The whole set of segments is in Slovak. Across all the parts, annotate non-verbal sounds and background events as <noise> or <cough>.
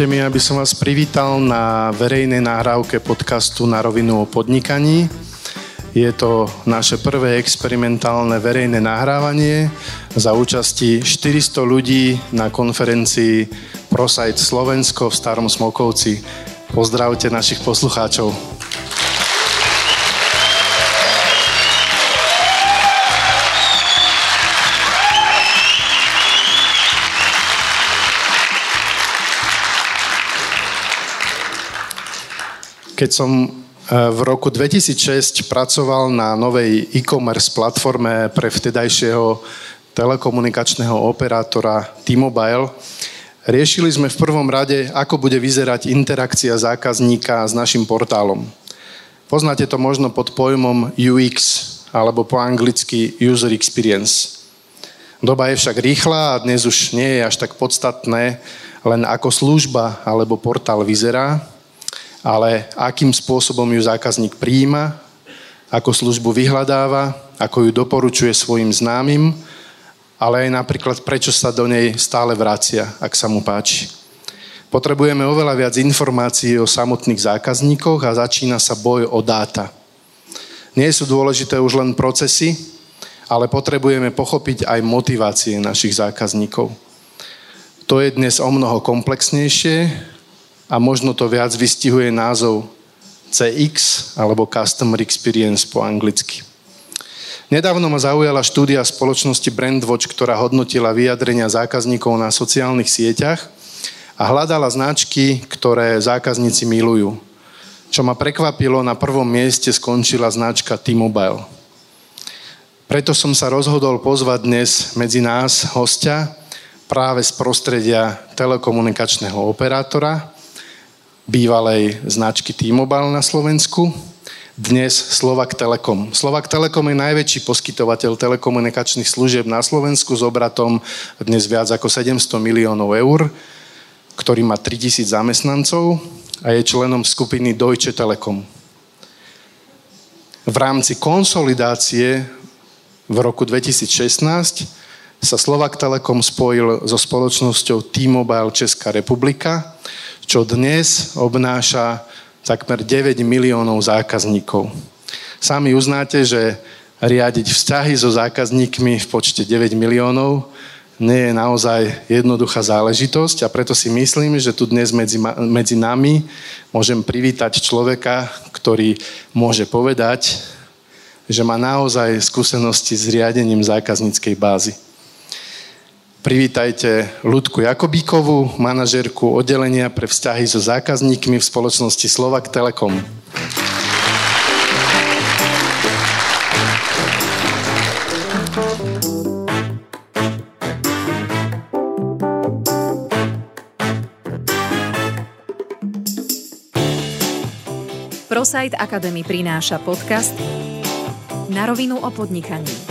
Dovolte mi, aby som vás privítal na verejnej nahrávke podcastu Na rovinu o podnikaní. Je to naše prvé experimentálne verejné nahrávanie za účasti 400 ľudí na konferencii ProSite Slovensko v Starom Smokovci. Pozdravte našich poslucháčov. Keď som e, v roku 2006 pracoval na novej e-commerce platforme pre vtedajšieho telekomunikačného operátora T-Mobile, riešili sme v prvom rade, ako bude vyzerať interakcia zákazníka s našim portálom. Poznáte to možno pod pojmom UX, alebo po anglicky User Experience. Doba je však rýchla a dnes už nie je až tak podstatné len ako služba alebo portál vyzerá, ale akým spôsobom ju zákazník príjima, ako službu vyhľadáva, ako ju doporučuje svojim známym, ale aj napríklad prečo sa do nej stále vracia, ak sa mu páči. Potrebujeme oveľa viac informácií o samotných zákazníkoch a začína sa boj o dáta. Nie sú dôležité už len procesy, ale potrebujeme pochopiť aj motivácie našich zákazníkov. To je dnes o mnoho komplexnejšie a možno to viac vystihuje názov CX alebo Customer Experience po anglicky. Nedávno ma zaujala štúdia spoločnosti Brandwatch, ktorá hodnotila vyjadrenia zákazníkov na sociálnych sieťach a hľadala značky, ktoré zákazníci milujú. Čo ma prekvapilo, na prvom mieste skončila značka T-Mobile. Preto som sa rozhodol pozvať dnes medzi nás hostia práve z prostredia telekomunikačného operátora, bývalej značky T-Mobile na Slovensku, dnes Slovak Telekom. Slovak Telekom je najväčší poskytovateľ telekomunikačných služieb na Slovensku s obratom dnes viac ako 700 miliónov eur, ktorý má 3000 zamestnancov a je členom skupiny Deutsche Telekom. V rámci konsolidácie v roku 2016 sa Slovak Telekom spojil so spoločnosťou T-Mobile Česká republika, čo dnes obnáša takmer 9 miliónov zákazníkov. Sami uznáte, že riadiť vzťahy so zákazníkmi v počte 9 miliónov nie je naozaj jednoduchá záležitosť a preto si myslím, že tu dnes medzi, medzi nami môžem privítať človeka, ktorý môže povedať, že má naozaj skúsenosti s riadením zákazníckej bázy. Privítajte Ľudku Jakobíkovú, manažérku oddelenia pre vzťahy so zákazníkmi v spoločnosti Slovak Telekom. ProSite Academy prináša podcast Na rovinu o podnikaní.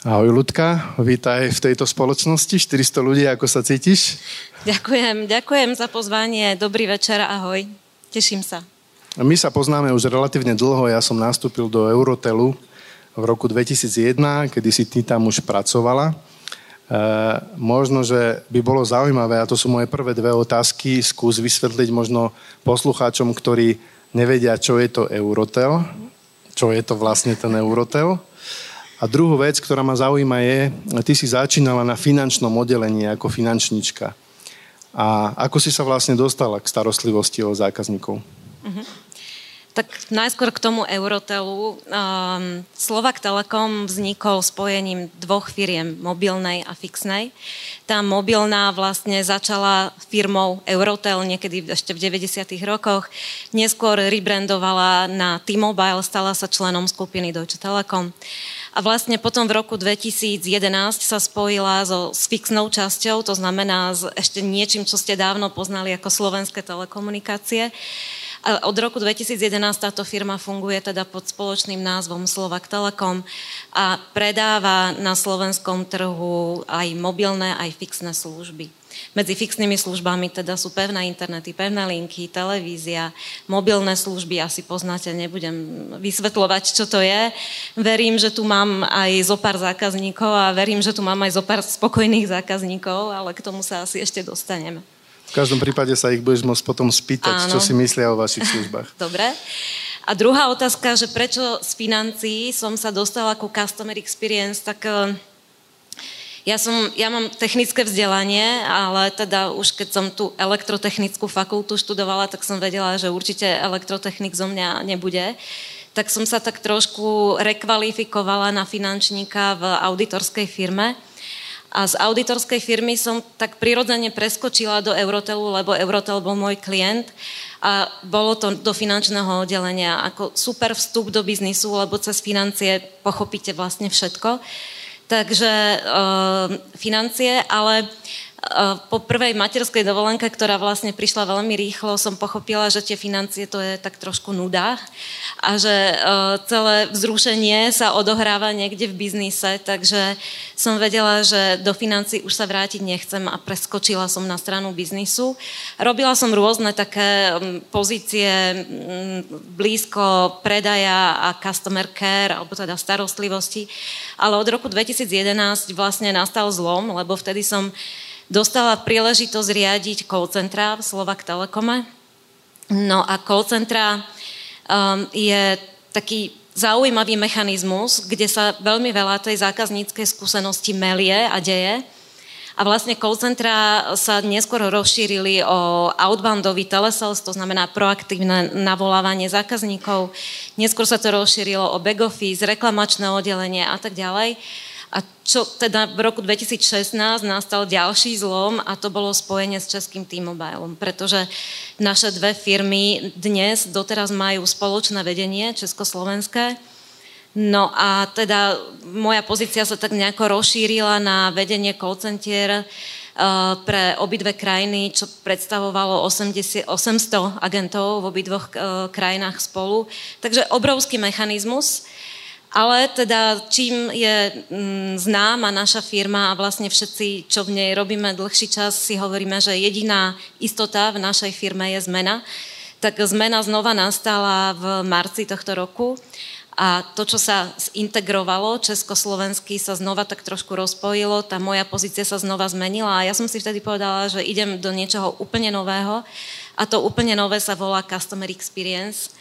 Ahoj Ľudka, vítaj v tejto spoločnosti, 400 ľudí, ako sa cítiš? Ďakujem, ďakujem za pozvanie, dobrý večer, ahoj, teším sa. My sa poznáme už relatívne dlho, ja som nastúpil do Eurotelu v roku 2001, kedy si ty tam už pracovala. E, možno, že by bolo zaujímavé, a to sú moje prvé dve otázky, skús vysvetliť možno poslucháčom, ktorí nevedia, čo je to Eurotel, čo je to vlastne ten Eurotel a druhú vec, ktorá ma zaujíma je, ty si začínala na finančnom oddelení ako finančnička. A ako si sa vlastne dostala k starostlivosti o zákazníkov? Uh-huh. Tak najskôr k tomu Eurotelu. Um, Slovak Telekom vznikol spojením dvoch firiem, mobilnej a fixnej. Tá mobilná vlastne začala firmou Eurotel niekedy ešte v 90. rokoch. Neskôr rebrandovala na T-Mobile, stala sa členom skupiny Deutsche Telekom. A vlastne potom v roku 2011 sa spojila so, s fixnou časťou, to znamená s ešte niečím, čo ste dávno poznali ako slovenské telekomunikácie. A od roku 2011 táto firma funguje teda pod spoločným názvom Slovak Telekom a predáva na slovenskom trhu aj mobilné, aj fixné služby. Medzi fixnými službami teda sú pevné internety, pevné linky, televízia, mobilné služby, asi poznáte, nebudem vysvetľovať, čo to je. Verím, že tu mám aj zo pár zákazníkov a verím, že tu mám aj zo pár spokojných zákazníkov, ale k tomu sa asi ešte dostaneme. V každom prípade sa ich budeš môcť potom spýtať, Áno. čo si myslia o vašich službách. <laughs> Dobre. A druhá otázka, že prečo z financií som sa dostala ku Customer Experience, tak ja, som, ja mám technické vzdelanie, ale teda už keď som tú elektrotechnickú fakultu študovala, tak som vedela, že určite elektrotechnik zo mňa nebude. Tak som sa tak trošku rekvalifikovala na finančníka v auditorskej firme. A z auditorskej firmy som tak prirodzene preskočila do Eurotelu, lebo Eurotel bol môj klient a bolo to do finančného oddelenia ako super vstup do biznisu, lebo cez financie pochopíte vlastne všetko. Takže uh, financie, ale po prvej materskej dovolenke, ktorá vlastne prišla veľmi rýchlo, som pochopila, že tie financie to je tak trošku nuda a že celé vzrušenie sa odohráva niekde v biznise, takže som vedela, že do financí už sa vrátiť nechcem a preskočila som na stranu biznisu. Robila som rôzne také pozície blízko predaja a customer care, alebo teda starostlivosti, ale od roku 2011 vlastne nastal zlom, lebo vtedy som dostala príležitosť riadiť call centra v Slovak Telekome. No a call centra um, je taký zaujímavý mechanizmus, kde sa veľmi veľa tej zákazníckej skúsenosti melie a deje. A vlastne call centra sa neskôr rozšírili o outboundový telesales, to znamená proaktívne navolávanie zákazníkov. Neskôr sa to rozšírilo o back office, reklamačné oddelenie a tak ďalej. A čo teda v roku 2016 nastal ďalší zlom a to bolo spojenie s českým T-Mobilom, pretože naše dve firmy dnes doteraz majú spoločné vedenie československé. No a teda moja pozícia sa tak nejako rozšírila na vedenie call center, Uh, pre obidve krajiny, čo predstavovalo 80, 800 agentov v obidvoch uh, krajinách spolu. Takže obrovský mechanizmus. Ale teda čím je mm, známa naša firma a vlastne všetci, čo v nej robíme dlhší čas, si hovoríme, že jediná istota v našej firme je zmena. Tak zmena znova nastala v marci tohto roku a to, čo sa zintegrovalo, československý sa znova tak trošku rozpojilo, tá moja pozícia sa znova zmenila a ja som si vtedy povedala, že idem do niečoho úplne nového a to úplne nové sa volá Customer Experience.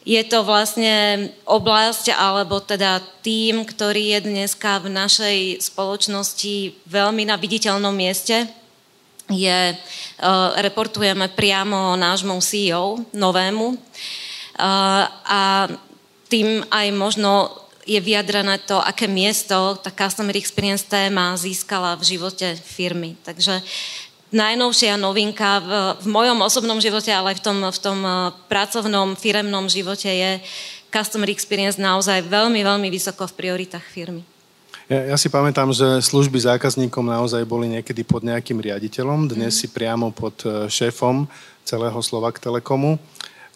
Je to vlastne oblasť, alebo teda tým, ktorý je dneska v našej spoločnosti veľmi na viditeľnom mieste. Je, uh, reportujeme priamo nášmu CEO, novému. Uh, a tým aj možno je vyjadrené to, aké miesto tá Customer Experience téma získala v živote firmy. Takže najnovšia novinka v, v mojom osobnom živote, ale aj v tom, v tom eh, pracovnom, firemnom živote je customer experience naozaj veľmi, veľmi vysoko v prioritách firmy. Ja, ja si pamätám, že služby zákazníkom naozaj boli niekedy pod nejakým riaditeľom, dnes mm. si priamo pod eh, šéfom celého Slovak Telekomu.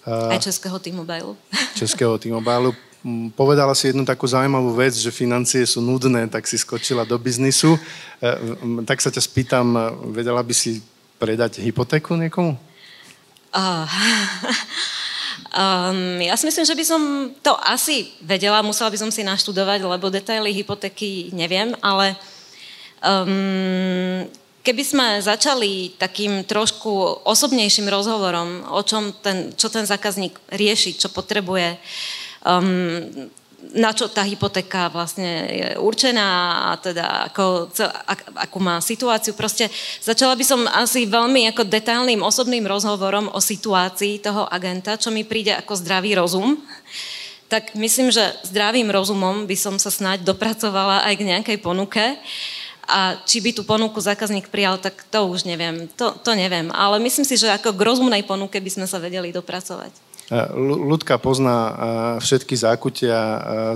Aj českého T-Mobile. Českého T-Mobile. Mm, povedala si jednu takú zaujímavú vec, že financie sú nudné, tak si skočila do biznisu. E, tak sa ťa spýtam, vedela by si predať hypotéku niekomu? Uh, <laughs> um, ja si myslím, že by som to asi vedela, musela by som si naštudovať, lebo detaily hypotéky neviem, ale um, keby sme začali takým trošku osobnejším rozhovorom, o čom ten, čo ten zákazník rieši, čo potrebuje, um, na čo tá hypotéka vlastne je určená a teda ako, ak, akú má situáciu. Proste začala by som asi veľmi ako detailným osobným rozhovorom o situácii toho agenta, čo mi príde ako zdravý rozum. Tak myslím, že zdravým rozumom by som sa snáď dopracovala aj k nejakej ponuke. A či by tú ponuku zákazník prijal, tak to už neviem. To, to neviem. Ale myslím si, že ako k rozumnej ponuke by sme sa vedeli dopracovať. Ľudka pozná všetky zákutia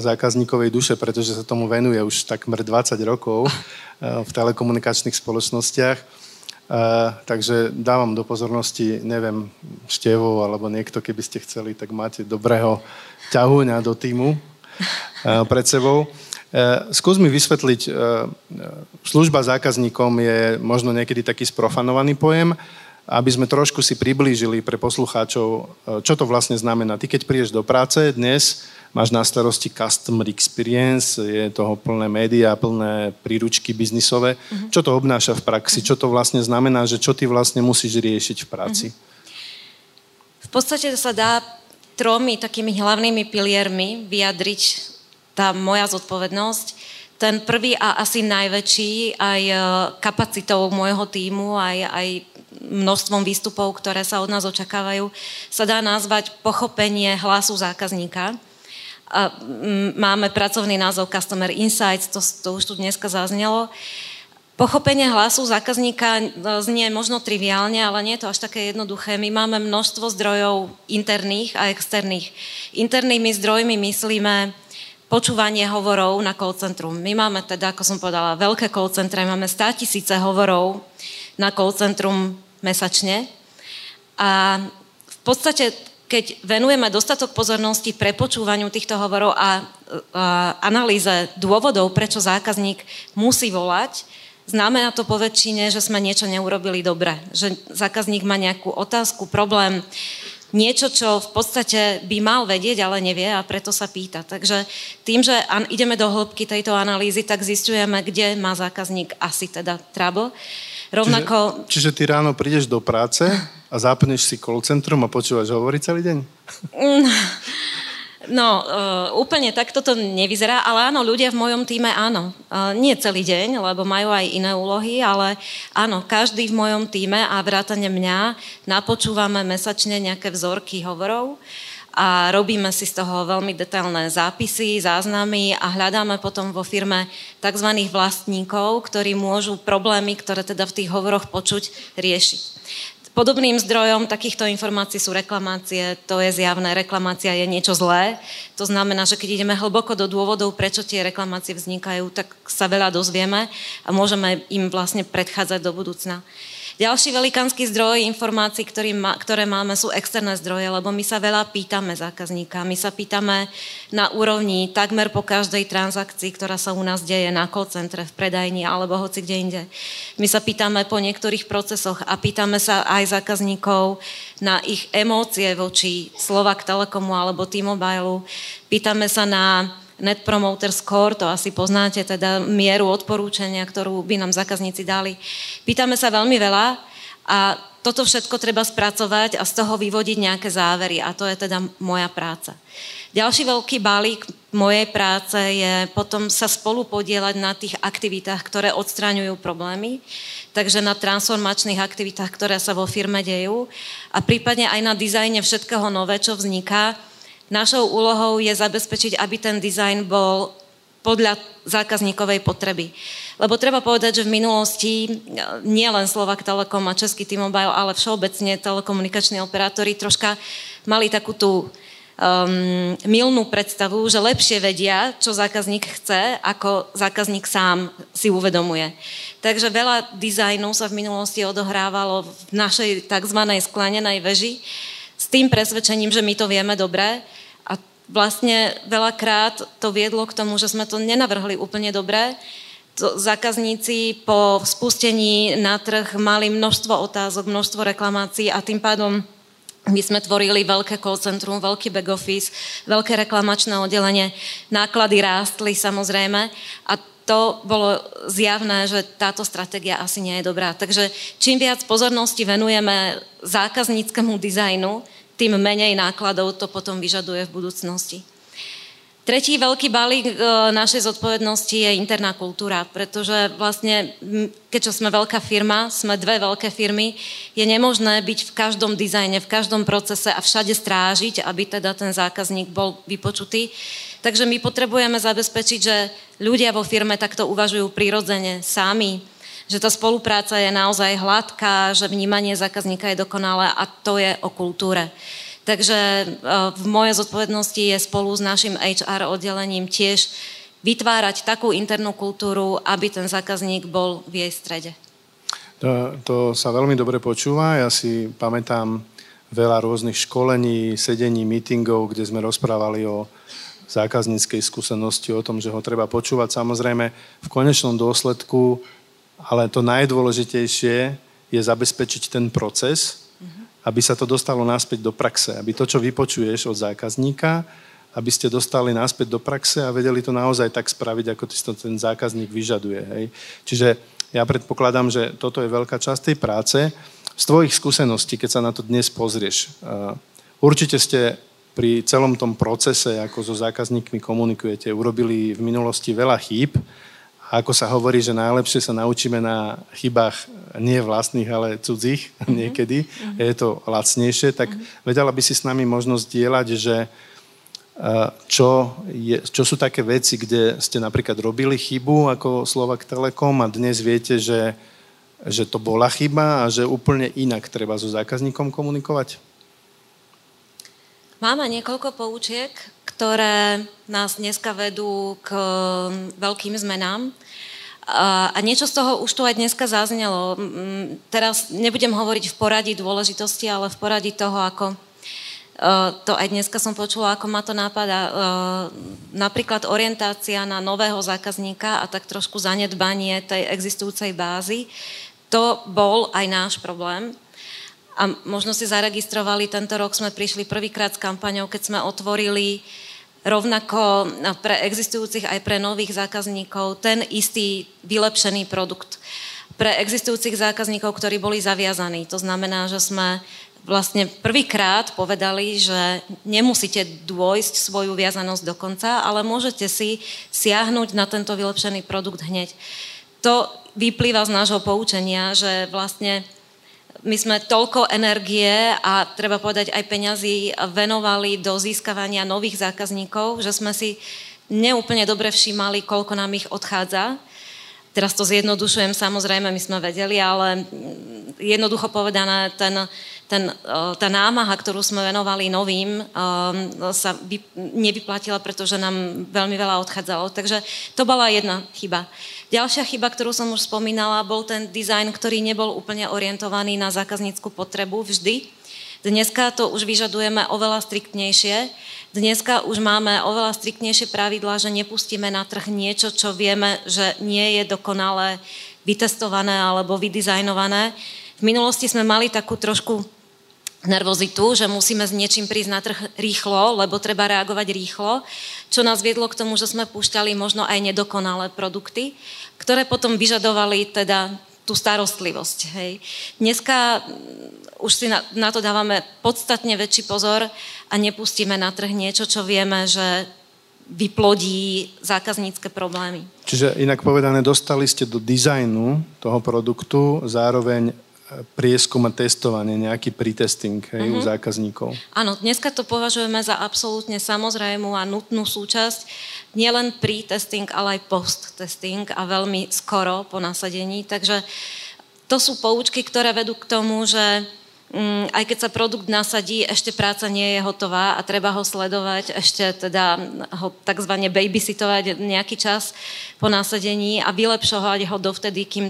zákazníkovej duše, pretože sa tomu venuje už takmer 20 rokov v telekomunikačných spoločnostiach. Takže dávam do pozornosti, neviem, Števov alebo niekto, keby ste chceli, tak máte dobrého ťahuňa do týmu pred sebou. skús mi vysvetliť, služba zákazníkom je možno niekedy taký sprofanovaný pojem, aby sme trošku si priblížili pre poslucháčov, čo to vlastne znamená. Ty keď prídeš do práce dnes, máš na starosti customer experience, je toho plné médiá, plné príručky biznisové. Uh-huh. Čo to obnáša v praxi? Čo to vlastne znamená, že čo ty vlastne musíš riešiť v práci? Uh-huh. V podstate sa dá tromi takými hlavnými piliermi vyjadriť tá moja zodpovednosť. Ten prvý a asi najväčší aj e, kapacitou môjho týmu, aj, aj množstvom výstupov, ktoré sa od nás očakávajú, sa dá nazvať pochopenie hlasu zákazníka máme pracovný názov Customer Insights, to, to už tu dneska zaznelo. Pochopenie hlasu zákazníka e, znie možno triviálne, ale nie je to až také jednoduché. My máme množstvo zdrojov interných a externých. Internými zdrojmi myslíme počúvanie hovorov na call centrum. My máme teda, ako som povedala, veľké call centra, máme 100 tisíce hovorov na call centrum mesačne. A v podstate keď venujeme dostatok pozornosti prepočúvaniu týchto hovorov a, a analýze dôvodov, prečo zákazník musí volať, znamená to po väčšine, že sme niečo neurobili dobre. Že zákazník má nejakú otázku, problém, niečo, čo v podstate by mal vedieť, ale nevie a preto sa pýta. Takže tým, že ideme do hĺbky tejto analýzy, tak zistujeme, kde má zákazník asi teda trouble. Rovnako... Čiže, čiže ty ráno prídeš do práce a zapneš si call centrum a počúvaš hovoriť celý deň? No, uh, úplne tak toto nevyzerá, ale áno, ľudia v mojom týme áno. Uh, nie celý deň, lebo majú aj iné úlohy, ale áno, každý v mojom týme a vrátane mňa napočúvame mesačne nejaké vzorky hovorov a robíme si z toho veľmi detailné zápisy, záznamy a hľadáme potom vo firme tzv. vlastníkov, ktorí môžu problémy, ktoré teda v tých hovoroch počuť, riešiť. Podobným zdrojom takýchto informácií sú reklamácie. To je zjavné, reklamácia je niečo zlé. To znamená, že keď ideme hlboko do dôvodov, prečo tie reklamácie vznikajú, tak sa veľa dozvieme a môžeme im vlastne predchádzať do budúcna. Ďalší velikánsky zdroj informácií, ktorý má, ktoré máme, sú externé zdroje, lebo my sa veľa pýtame zákazníka. My sa pýtame na úrovni takmer po každej transakcii, ktorá sa u nás deje na call centre, v predajni alebo hoci kde inde. My sa pýtame po niektorých procesoch a pýtame sa aj zákazníkov na ich emócie voči Slovak Telekomu alebo T-Mobile. Pýtame sa na Net Promoter Score, to asi poznáte, teda mieru odporúčania, ktorú by nám zákazníci dali. Pýtame sa veľmi veľa a toto všetko treba spracovať a z toho vyvodiť nejaké závery a to je teda moja práca. Ďalší veľký balík mojej práce je potom sa spolu podielať na tých aktivitách, ktoré odstraňujú problémy, takže na transformačných aktivitách, ktoré sa vo firme dejú a prípadne aj na dizajne všetkého nové, čo vzniká, Našou úlohou je zabezpečiť, aby ten dizajn bol podľa zákazníkovej potreby. Lebo treba povedať, že v minulosti e, nie len Slovak Telekom a Český T-Mobile, ale všeobecne telekomunikační operátori troška mali takú tú um, milnú predstavu, že lepšie vedia, čo zákazník chce, ako zákazník sám si uvedomuje. Takže veľa dizajnu sa v minulosti odohrávalo v našej tzv. sklenenej veži s tým presvedčením, že my to vieme dobre vlastne veľakrát to viedlo k tomu, že sme to nenavrhli úplne dobre. Zákazníci po spustení na trh mali množstvo otázok, množstvo reklamácií a tým pádom my sme tvorili veľké call centrum, veľký back office, veľké reklamačné oddelenie. Náklady rástli samozrejme a to bolo zjavné, že táto stratégia asi nie je dobrá. Takže čím viac pozornosti venujeme zákazníckému dizajnu, tým menej nákladov to potom vyžaduje v budúcnosti. Tretí veľký balík e, našej zodpovednosti je interná kultúra, pretože vlastne, keďže sme veľká firma, sme dve veľké firmy, je nemožné byť v každom dizajne, v každom procese a všade strážiť, aby teda ten zákazník bol vypočutý. Takže my potrebujeme zabezpečiť, že ľudia vo firme takto uvažujú prirodzene sami, že tá spolupráca je naozaj hladká, že vnímanie zákazníka je dokonalé a to je o kultúre. Takže e, v mojej zodpovednosti je spolu s našim HR oddelením tiež vytvárať takú internú kultúru, aby ten zákazník bol v jej strede. To, to sa veľmi dobre počúva. Ja si pamätám veľa rôznych školení, sedení, meetingov, kde sme rozprávali o zákazníckej skúsenosti o tom, že ho treba počúvať. Samozrejme, v konečnom dôsledku, ale to najdôležitejšie je zabezpečiť ten proces, aby sa to dostalo naspäť do praxe. Aby to, čo vypočuješ od zákazníka, aby ste dostali naspäť do praxe a vedeli to naozaj tak spraviť, ako to ten zákazník vyžaduje. Hej. Čiže ja predpokladám, že toto je veľká časť tej práce. Z tvojich skúseností, keď sa na to dnes pozrieš, určite ste pri celom tom procese, ako so zákazníkmi komunikujete, urobili v minulosti veľa chýb. A ako sa hovorí, že najlepšie sa naučíme na chybách nie vlastných, ale cudzích mm-hmm. <laughs> niekedy. Mm-hmm. Je to lacnejšie. Tak mm-hmm. vedela by si s nami možnosť dielať, že čo, je, čo sú také veci, kde ste napríklad robili chybu ako Slovak Telekom a dnes viete, že, že to bola chyba a že úplne inak treba so zákazníkom komunikovať? Máme niekoľko poučiek, ktoré nás dneska vedú k veľkým zmenám. A niečo z toho už tu aj dneska zaznelo. Teraz nebudem hovoriť v poradí dôležitosti, ale v poradí toho, ako Eh, to aj dneska som počula, ako ma to nápada. Eh, napríklad orientácia na nového zákazníka a tak trošku zanedbanie tej existujúcej bázy. To bol aj náš problém. A možno si zaregistrovali, tento rok sme prišli prvýkrát s kampaňou, keď sme otvorili rovnako pre existujúcich aj pre nových zákazníkov ten istý vylepšený produkt. Pre existujúcich zákazníkov, ktorí boli zaviazaní. To znamená, že sme vlastne prvýkrát povedali, že nemusíte dôjsť svoju viazanosť do konca, ale môžete si siahnuť na tento vylepšený produkt hneď. To vyplýva z nášho poučenia, že vlastne my sme toľko energie a treba povedať aj peňazí venovali do získavania nových zákazníkov, že sme si neúplne dobre všímali, koľko nám ich odchádza. Teraz to zjednodušujem, samozrejme, my sme vedeli, ale jednoducho povedané, ten, ten, tá námaha, ktorú sme venovali novým, sa vy, nevyplatila, pretože nám veľmi veľa odchádzalo. Takže to bola jedna chyba. Ďalšia chyba, ktorú som už spomínala, bol ten dizajn, ktorý nebol úplne orientovaný na zákaznícku potrebu vždy. Dneska to už vyžadujeme oveľa striktnejšie. Dneska už máme oveľa striktnejšie pravidlá, že nepustíme na trh niečo, čo vieme, že nie je dokonale vytestované alebo vydizajnované. V minulosti sme mali takú trošku nervozitu, že musíme s niečím prísť na trh rýchlo, lebo treba reagovať rýchlo, čo nás viedlo k tomu, že sme púšťali možno aj nedokonalé produkty, ktoré potom vyžadovali teda tú starostlivosť. Hej. Dneska mm, už si na, na to dávame podstatne väčší pozor a nepustíme na trh niečo, čo vieme, že vyplodí zákaznícke problémy. Čiže inak povedané, dostali ste do dizajnu toho produktu zároveň prieskum a testovanie, nejaký pretesting hej, uh-huh. u mhm. zákazníkov. Áno, dneska to považujeme za absolútne samozrejmú a nutnú súčasť, nielen pre-testing, ale aj post-testing a veľmi skoro po nasadení. Takže to sú poučky, ktoré vedú k tomu, že mm, aj keď sa produkt nasadí, ešte práca nie je hotová a treba ho sledovať, ešte teda ho tzv. babysitovať nejaký čas po nasadení a vylepšovať ho dovtedy, kým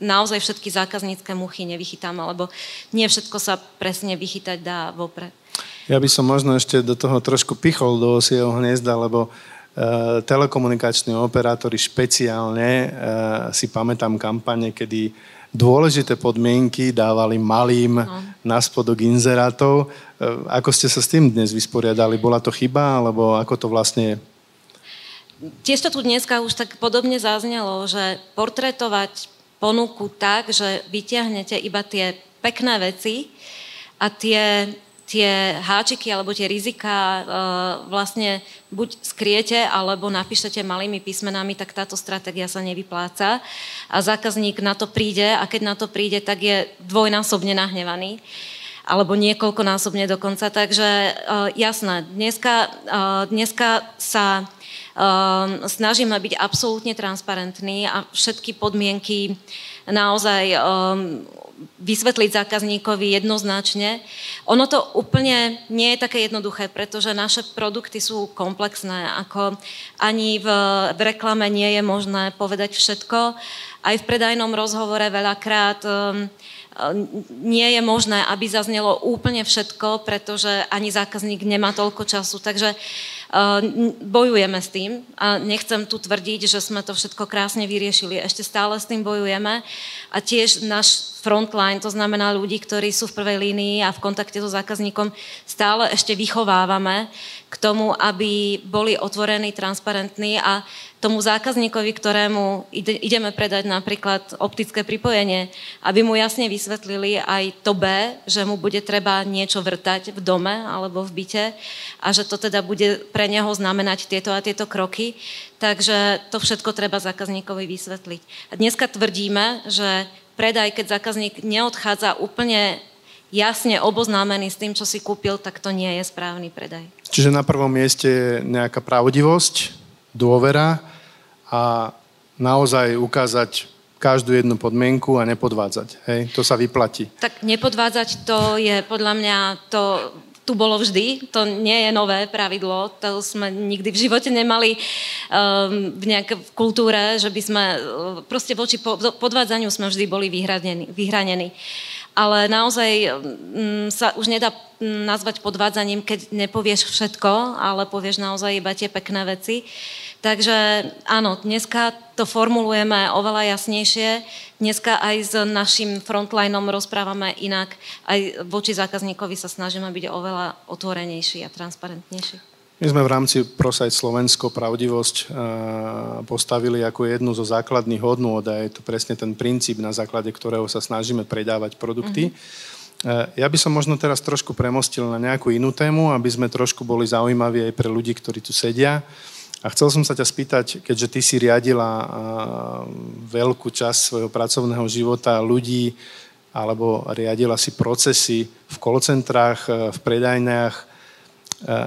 naozaj všetky zákaznícke muchy nevychytám, alebo nie všetko sa presne vychytať dá vopred. Ja by som možno ešte do toho trošku pichol do osieho hniezda, lebo uh, telekomunikační operátori špeciálne, uh, si pamätám kampane, kedy dôležité podmienky dávali malým no. na spodok inzerátov. Uh, ako ste sa s tým dnes vysporiadali? Bola to chyba, alebo ako to vlastne? Tiež to tu dneska už tak podobne zaznelo, že portrétovať ponuku tak, že vyťahnete iba tie pekné veci a tie, tie háčiky alebo tie rizika e, vlastne buď skriete alebo napíšete malými písmenami, tak táto stratégia sa nevypláca a zákazník na to príde a keď na to príde, tak je dvojnásobne nahnevaný alebo niekoľkonásobne dokonca. Takže e, jasné, dneska, e, dneska sa snažíme byť absolútne transparentní a všetky podmienky naozaj um, vysvetliť zákazníkovi jednoznačne. Ono to úplne nie je také jednoduché, pretože naše produkty sú komplexné, ako ani v, v reklame nie je možné povedať všetko. Aj v predajnom rozhovore veľakrát um, nie je možné, aby zaznelo úplne všetko, pretože ani zákazník nemá toľko času. Takže bojujeme s tým a nechcem tu tvrdiť, že sme to všetko krásne vyriešili. Ešte stále s tým bojujeme a tiež náš frontline, to znamená ľudí, ktorí sú v prvej línii a v kontakte so zákazníkom, stále ešte vychovávame k tomu, aby boli otvorení, transparentní a tomu zákazníkovi, ktorému ide, ideme predať napríklad optické pripojenie, aby mu jasne vysvetlili aj to B, že mu bude treba niečo vrtať v dome alebo v byte a že to teda bude pre neho znamenať tieto a tieto kroky. Takže to všetko treba zákazníkovi vysvetliť. A dneska tvrdíme, že predaj, keď zákazník neodchádza úplne jasne oboznámený s tým, čo si kúpil, tak to nie je správny predaj. Čiže na prvom mieste je nejaká pravdivosť, dôvera a naozaj ukázať každú jednu podmienku a nepodvádzať. Hej? To sa vyplatí. Tak nepodvádzať to je podľa mňa to tu bolo vždy, to nie je nové pravidlo, to sme nikdy v živote nemali um, v nejakej kultúre, že by sme, uh, proste voči podvádzaniu sme vždy boli vyhranení. vyhranení. Ale naozaj um, sa už nedá um, nazvať podvádzaním, keď nepovieš všetko, ale povieš naozaj iba tie pekné veci. Takže áno, dneska to formulujeme oveľa jasnejšie. Dneska aj s našim frontlinom rozprávame inak. Aj voči zákazníkovi sa snažíme byť oveľa otvorenejší a transparentnejší. My sme v rámci Prosajt Slovensko pravdivosť eh, postavili ako jednu zo základných hodnôt a je to presne ten princíp, na základe ktorého sa snažíme predávať produkty. Mm-hmm. Ja by som možno teraz trošku premostil na nejakú inú tému, aby sme trošku boli zaujímaví aj pre ľudí, ktorí tu sedia. A chcel som sa ťa spýtať, keďže ty si riadila veľkú časť svojho pracovného života ľudí, alebo riadila si procesy v kolocentrách, v predajniach,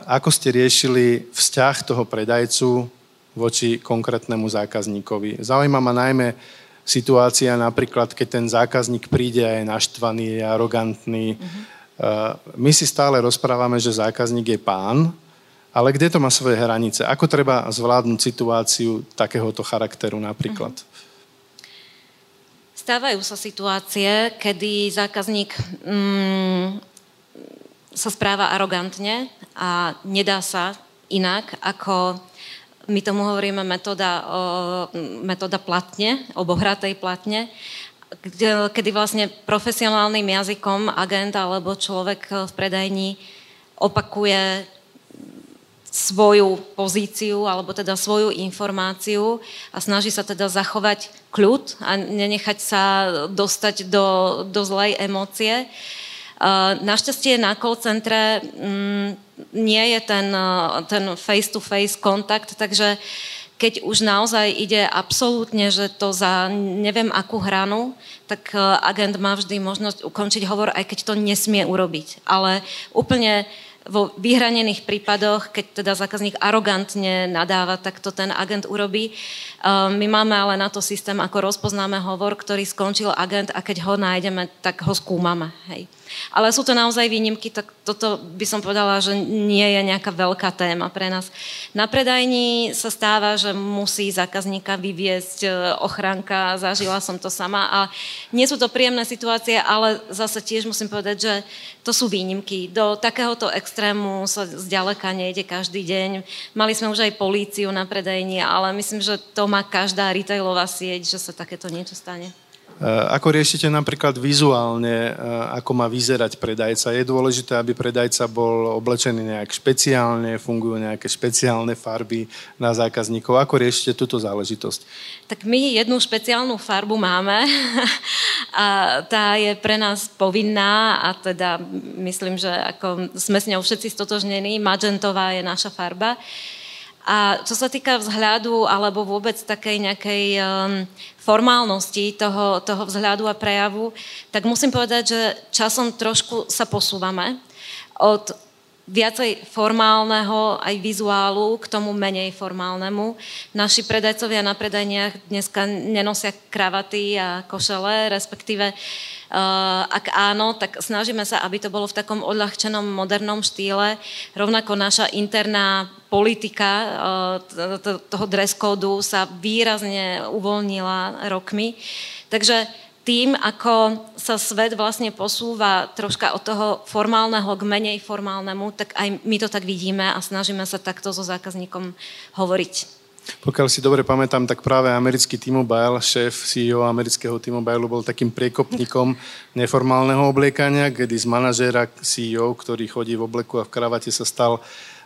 ako ste riešili vzťah toho predajcu voči konkrétnemu zákazníkovi. Zaujíma ma najmä situácia napríklad, keď ten zákazník príde a je naštvaný, je arogantný. Mm-hmm. My si stále rozprávame, že zákazník je pán, ale kde to má svoje hranice? Ako treba zvládnuť situáciu takéhoto charakteru napríklad? Stávajú sa situácie, kedy zákazník mm, sa správa arogantne a nedá sa inak, ako my tomu hovoríme metóda, metóda platne, obohratej platne, kedy vlastne profesionálnym jazykom agent alebo človek v predajni opakuje svoju pozíciu alebo teda svoju informáciu a snaží sa teda zachovať kľud a nenechať sa dostať do, do zlej emócie. Našťastie na call centre mm, nie je ten, ten face-to-face kontakt, takže keď už naozaj ide absolútne, že to za neviem akú hranu, tak agent má vždy možnosť ukončiť hovor, aj keď to nesmie urobiť. Ale úplne vo vyhranených prípadoch, keď teda zákazník arogantne nadáva, tak to ten agent urobí. My máme ale na to systém, ako rozpoznáme hovor, ktorý skončil agent a keď ho nájdeme, tak ho skúmame. Hej. Ale sú to naozaj výnimky, tak toto by som povedala, že nie je nejaká veľká téma pre nás. Na predajni sa stáva, že musí zákazníka vyviesť e, ochranka, zažila som to sama a nie sú to príjemné situácie, ale zase tiež musím povedať, že to sú výnimky. Do takéhoto extrému sa zďaleka nejde každý deň. Mali sme už aj políciu na predajni, ale myslím, že to má každá retailová sieť, že sa takéto niečo stane. Eh, ako riešite napríklad vizuálne, eh, ako má vyzerať predajca? Je dôležité, aby predajca bol oblečený nejak špeciálne, fungujú nejaké špeciálne farby na zákazníkov. Ako riešite túto záležitosť? Tak my jednu špeciálnu farbu máme <laughs> a tá je pre nás povinná a teda myslím, že ako sme s ňou všetci stotožnení, magentová je naša farba. A čo sa týka vzhľadu alebo vôbec takej nejakej um, formálnosti toho, toho vzhľadu a prejavu, tak musím povedať, že časom trošku sa posúvame od viacej formálneho aj vizuálu k tomu menej formálnemu. Naši predajcovia na predajniach dneska nenosia kravaty a košele, respektíve uh, ak áno, tak snažíme sa, aby to bolo v takom odľahčenom modernom štýle. Rovnako naša interná politika uh, toho dress kódu sa výrazne uvoľnila rokmi. Takže tým, ako sa svet vlastne posúva troška od toho formálneho k menej formálnemu, tak aj my to tak vidíme a snažíme sa takto so zákazníkom hovoriť. Pokiaľ si dobre pamätám, tak práve americký T-Mobile, šéf CEO amerického T-Mobile bol takým priekopníkom neformálneho obliekania, kedy z manažéra CEO, ktorý chodí v obleku a v kravate, sa stal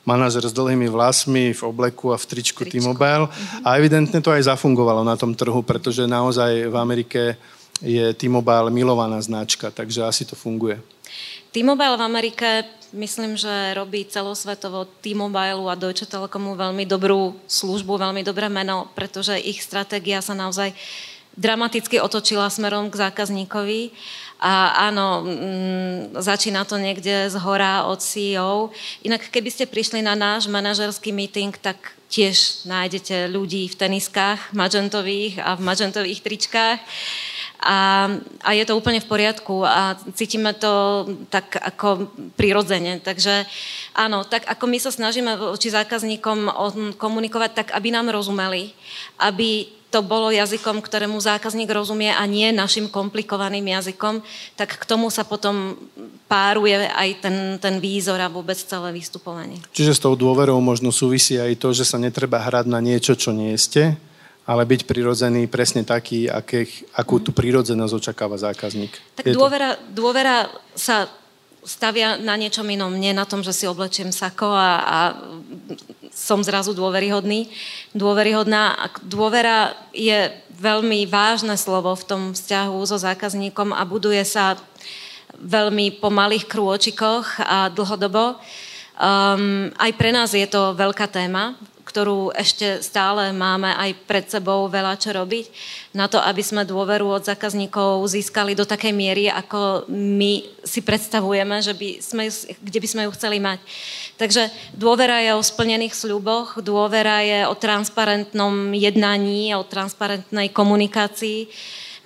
manažer s dlhými vlasmi, v obleku a v tričku, tričku. T-Mobile. A evidentne to aj zafungovalo na tom trhu, pretože naozaj v Amerike je T-Mobile milovaná značka, takže asi to funguje. T-Mobile v Amerike myslím, že robí celosvetovo T-Mobile a Deutsche Telekomu veľmi dobrú službu, veľmi dobré meno, pretože ich stratégia sa naozaj dramaticky otočila smerom k zákazníkovi. A áno, m, mm, začína to niekde z hora od CEO. Inak keby ste prišli na náš manažerský meeting, tak tiež nájdete ľudí v teniskách magentových a v magentových tričkách. A, a je to úplne v poriadku a cítime to tak ako prirodzene. Takže áno, tak ako my sa snažíme voči zákazníkom komunikovať tak, aby nám rozumeli, aby to bolo jazykom, ktorému zákazník rozumie a nie našim komplikovaným jazykom, tak k tomu sa potom páruje aj ten, ten výzor a vôbec celé vystupovanie. Čiže s tou dôverou možno súvisí aj to, že sa netreba hrať na niečo, čo nie ste, ale byť prirodzený presne taký, aké, akú tú prírodzenosť očakáva zákazník. Tak dôvera, dôvera sa stavia na niečom inom, nie na tom, že si oblečiem sako a, a som zrazu dôveryhodný. Dôveryhodná. Dôvera je veľmi vážne slovo v tom vzťahu so zákazníkom a buduje sa veľmi po malých krôčikoch a dlhodobo. Um, aj pre nás je to veľká téma, ktorú ešte stále máme aj pred sebou veľa čo robiť, na to, aby sme dôveru od zákazníkov získali do takej miery, ako my si predstavujeme, že by sme, kde by sme ju chceli mať. Takže dôvera je o splnených sľuboch, dôvera je o transparentnom jednaní, o transparentnej komunikácii,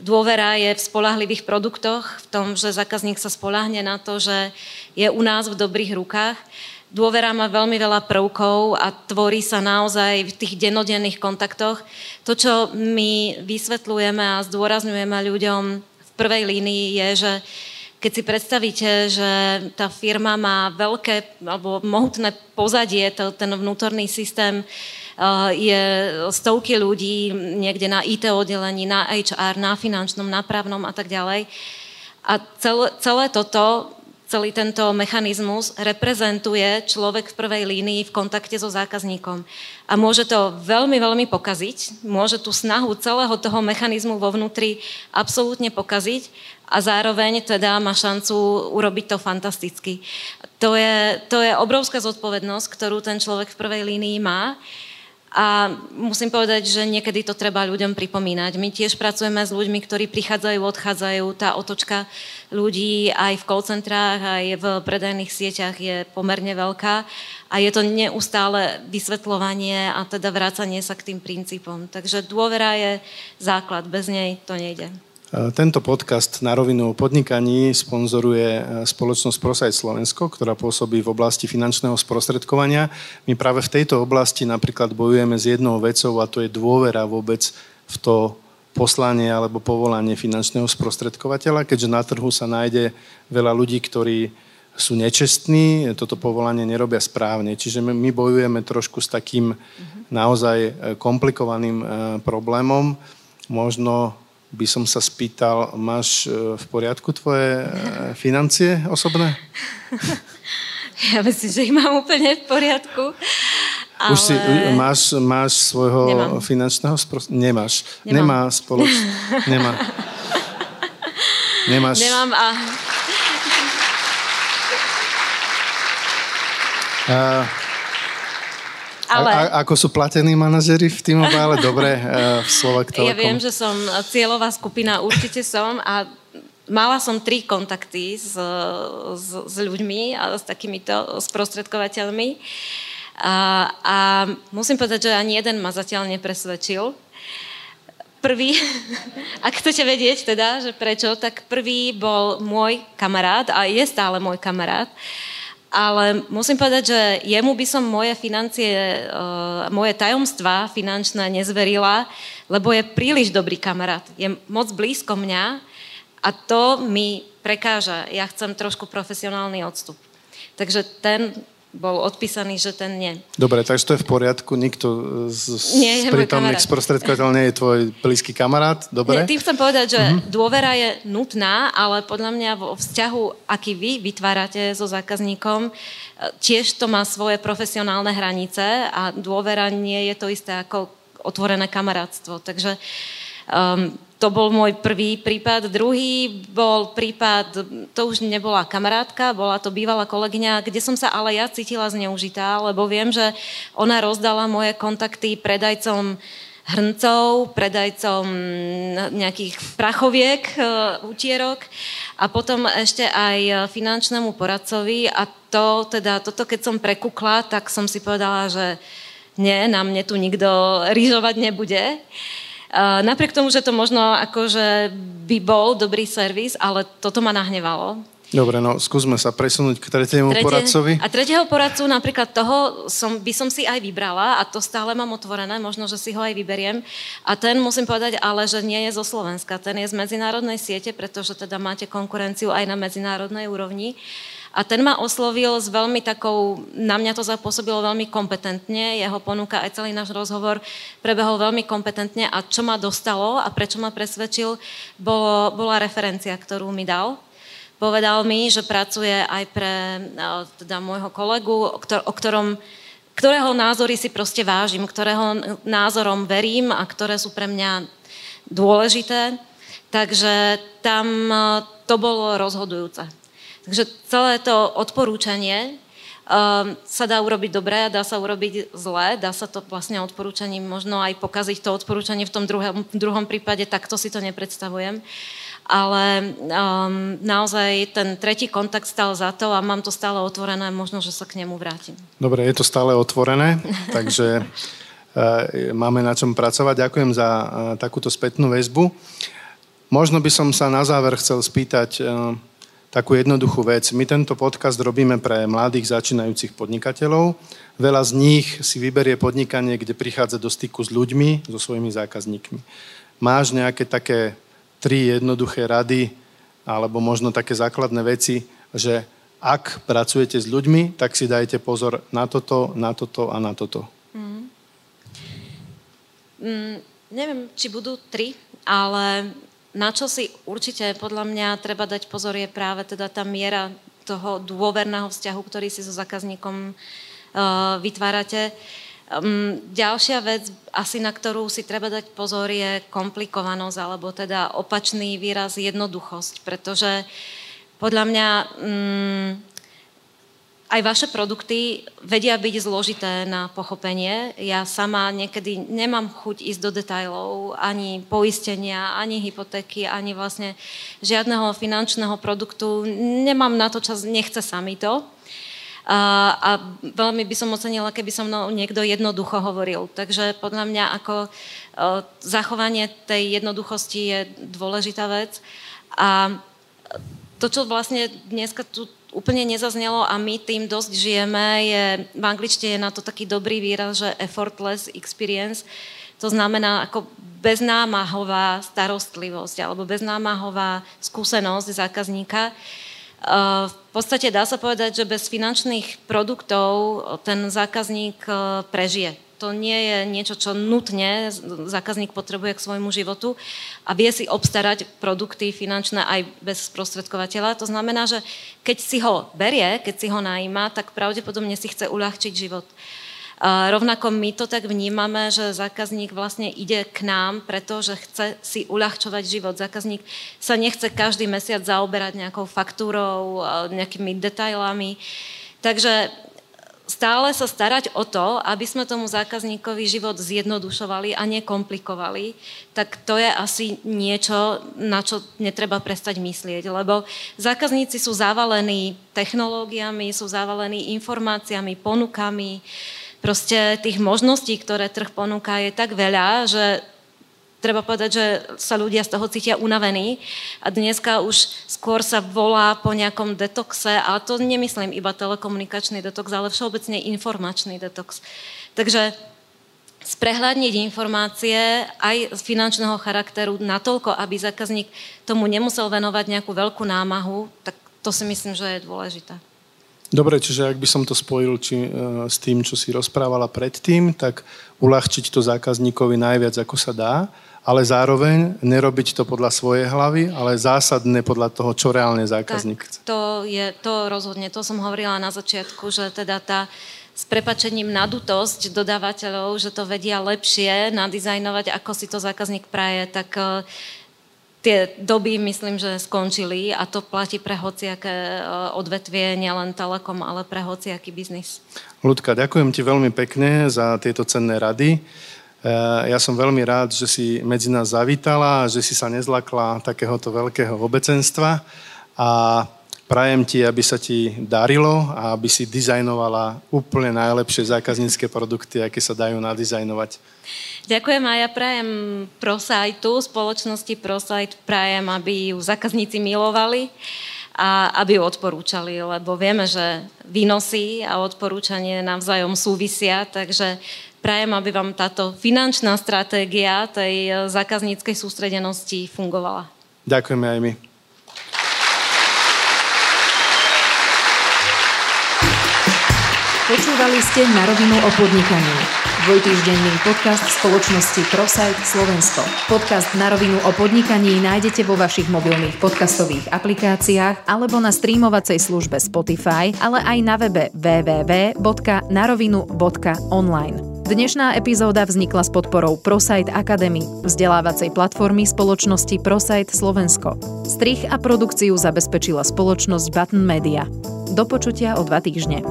Dôvera je v spolahlivých produktoch, v tom, že zákazník sa spolahne na to, že je u nás v dobrých rukách. Dôvera má veľmi veľa prvkov a tvorí sa naozaj v tých denodenných kontaktoch. To, čo my vysvetľujeme a zdôrazňujeme ľuďom v prvej línii je, že keď si predstavíte, že tá firma má veľké alebo mohutné pozadie, to, ten vnútorný systém uh, je stovky ľudí niekde na IT oddelení, na HR, na finančnom, na právnom a tak ďalej. A celé, celé toto celý tento mechanizmus reprezentuje človek v prvej línii v kontakte so zákazníkom. A môže to veľmi, veľmi pokaziť, môže tú snahu celého toho mechanizmu vo vnútri absolútne pokaziť a zároveň teda má šancu urobiť to fantasticky. To je, to je obrovská zodpovednosť, ktorú ten človek v prvej línii má. A musím povedať, že niekedy to treba ľuďom pripomínať. My tiež pracujeme s ľuďmi, ktorí prichádzajú, odchádzajú. Tá otočka ľudí aj v call centrách, aj v predajných sieťach je pomerne veľká. A je to neustále vysvetľovanie a teda vrácanie sa k tým princípom. Takže dôvera je základ, bez nej to nejde. Tento podcast na rovinu o podnikaní sponzoruje e, spoločnosť Prosajt Slovensko, ktorá pôsobí v oblasti finančného sprostredkovania. My práve v tejto oblasti napríklad bojujeme s jednou vecou a to je dôvera vôbec v to poslanie alebo povolanie finančného sprostredkovateľa, keďže na trhu sa nájde veľa ľudí, ktorí sú nečestní, toto povolanie nerobia správne. Čiže my bojujeme trošku s takým mhm. naozaj e, komplikovaným e, problémom. Možno by som sa spýtal, máš e, v poriadku tvoje e, financie osobné? <laughs> Ja myslím, že ich mám úplne v poriadku. Ale... Už si, máš, máš svojho Nemám. finančného sprost... Nemáš. Nemám. Nemá spoloč... <laughs> Nemá. Nemáš. Nemám a... a ale... A, a, ako sú platení manažery v tým mobile? Dobre, uh, v Slovak Telekom. Ja viem, že som cieľová skupina, určite som a mala som tri kontakty s, s, s ľuďmi a s takýmito sprostredkovateľmi. A, a musím povedať, že ani jeden ma zatiaľ nepresvedčil. Prvý, <laughs> ak chcete vedieť teda, že prečo, tak prvý bol môj kamarát a je stále môj kamarát. Ale musím povedať, že jemu by som moje financie, uh, moje tajomstvá finančné nezverila, lebo je príliš dobrý kamarát. Je moc blízko mňa a to mi prekáža. Ja chcem trošku profesionálny odstup. Takže ten bol odpísaný, že ten nie. Dobre, takže to je v poriadku. Nikto z, nie, z prítomných sprostredkovateľov nie je tvoj blízky kamarát. Dobre? Nie, tým chcem povedať, že uh-huh. dôvera je nutná, ale podľa mňa vo vzťahu, aký vy vytvárate so zákazníkom, tiež to má svoje profesionálne hranice a dôvera nie je to isté ako otvorené kamarátstvo. Takže um, to bol môj prvý prípad. Druhý bol prípad, to už nebola kamarátka, bola to bývalá kolegyňa, kde som sa ale ja cítila zneužitá, lebo viem, že ona rozdala moje kontakty predajcom hrncov, predajcom nejakých prachoviek, e, utierok a potom ešte aj finančnému poradcovi a to, teda, toto keď som prekukla, tak som si povedala, že nie, na mne tu nikto rýžovať nebude. Napriek tomu, že to možno akože by bol dobrý servis, ale toto ma nahnevalo. Dobre, no skúsme sa presunúť k tretiemu Tretie, poradcovi. A tretieho poradcu napríklad toho som, by som si aj vybrala a to stále mám otvorené, možno, že si ho aj vyberiem. A ten musím povedať ale, že nie je zo Slovenska, ten je z medzinárodnej siete, pretože teda máte konkurenciu aj na medzinárodnej úrovni. Uh, a ten ma oslovil s veľmi takou, na mňa to zapôsobilo veľmi kompetentne, jeho ponuka aj celý náš rozhovor prebehol veľmi kompetentne a čo ma dostalo a prečo ma presvedčil, bolo, bola referencia, ktorú mi dal. Povedal mi, že pracuje aj pre teda môjho kolegu, o ktorom ktorého názory si proste vážim, ktorého názorom verím a ktoré sú pre mňa dôležité. Takže tam to bolo rozhodujúce. Takže celé to odporúčanie um, sa dá urobiť dobre dá sa urobiť zle, dá sa to vlastne odporúčaním možno aj pokaziť to odporúčanie v tom druhom, druhom prípade, takto si to nepredstavujem. Ale um, naozaj ten tretí kontakt stal za to a mám to stále otvorené, možno, že sa k nemu vrátim. Dobre, je to stále otvorené, <laughs> takže uh, máme na čom pracovať. Ďakujem za uh, takúto spätnú väzbu. Možno by som sa na záver chcel spýtať, uh, takú jednoduchú vec. My tento podcast robíme pre mladých začínajúcich podnikateľov. Veľa z nich si vyberie podnikanie, kde prichádza do styku s ľuďmi, so svojimi zákazníkmi. Máš nejaké také tri jednoduché rady, alebo možno také základné veci, že ak pracujete s ľuďmi, tak si dajte pozor na toto, na toto a na toto. Mm. Mm, neviem, či budú tri, ale na čo si určite podľa mňa treba dať pozor je práve teda tá miera toho dôverného vzťahu, ktorý si so zákazníkom uh, vytvárate. Um, ďalšia vec, asi na ktorú si treba dať pozor, je komplikovanosť, alebo teda opačný výraz jednoduchosť, pretože podľa mňa um, aj vaše produkty vedia byť zložité na pochopenie. Ja sama niekedy nemám chuť ísť do detajlov, ani poistenia, ani hypotéky, ani vlastne žiadneho finančného produktu. Nemám na to čas, nechce sa mi to. A, a veľmi by som ocenila, keby som mnou niekto jednoducho hovoril. Takže podľa mňa ako o, zachovanie tej jednoduchosti je dôležitá vec. A to, čo vlastne dneska tu úplne nezaznelo a my tým dosť žijeme, je, v angličtine je na to taký dobrý výraz, že effortless experience. To znamená ako beznámahová starostlivosť alebo beznámahová skúsenosť zákazníka. V podstate dá sa povedať, že bez finančných produktov ten zákazník e, prežije to nie je niečo, čo nutne zákazník potrebuje k svojmu životu a vie si obstarať produkty finančné aj bez sprostredkovateľa. To znamená, že keď si ho berie, keď si ho najíma, tak pravdepodobne si chce uľahčiť život. A rovnako my to tak vnímame, že zákazník vlastne ide k nám, pretože chce si uľahčovať život. Zákazník sa nechce každý mesiac zaoberať nejakou faktúrou, nejakými detailami. Takže stále sa starať o to, aby sme tomu zákazníkovi život zjednodušovali a nekomplikovali, tak to je asi niečo, na čo netreba prestať myslieť, lebo zákazníci sú zavalení technológiami, sú zavalení informáciami, ponukami, proste tých možností, ktoré trh ponúka, je tak veľa, že treba povedať, že sa ľudia z toho cítia unavení a dneska už skôr sa volá po nejakom detoxe a to nemyslím iba telekomunikačný detox, ale všeobecne informačný detox. Takže sprehľadniť informácie aj z finančného charakteru natoľko, aby zákazník tomu nemusel venovať nejakú veľkú námahu, tak to si myslím, že je dôležité. Dobre, čiže ak by som to spojil či, uh, s tým, čo si rozprávala predtým, tak uľahčiť to zákazníkovi najviac, ako sa dá, ale zároveň nerobiť to podľa svojej hlavy, ale zásadne podľa toho, čo reálne zákazník chce. To je, to rozhodne, to som hovorila na začiatku, že teda tá s prepačením nadutosť dodávateľov, že to vedia lepšie nadizajnovať, ako si to zákazník praje, tak uh, tie doby myslím, že skončili a to platí pre hociaké e, odvetvie, nielen telekom, ale pre hociaký biznis. Ľudka, ďakujem ti veľmi pekne za tieto cenné rady. E, ja som veľmi rád, že si medzi nás zavítala, že si sa nezlakla takéhoto veľkého obecenstva a prajem ti, aby sa ti darilo a aby si dizajnovala úplne najlepšie zákaznícke produkty, aké sa dajú nadizajnovať. Ďakujem a ja prajem ProSajtu, spoločnosti ProSite, prajem, aby ju zákazníci milovali a aby ju odporúčali, lebo vieme, že výnosy a odporúčanie navzájom súvisia, takže prajem, aby vám táto finančná stratégia tej zákazníckej sústredenosti fungovala. Ďakujeme aj my. Počúvali ste na rovinu o podnikaní. Dvojtýždenný podcast spoločnosti ProSite Slovensko. Podcast na rovinu o podnikaní nájdete vo vašich mobilných podcastových aplikáciách alebo na streamovacej službe Spotify, ale aj na webe www.narovinu.online. Dnešná epizóda vznikla s podporou ProSite Academy, vzdelávacej platformy spoločnosti ProSite Slovensko. Strich a produkciu zabezpečila spoločnosť Button Media. Do počutia o dva týždne.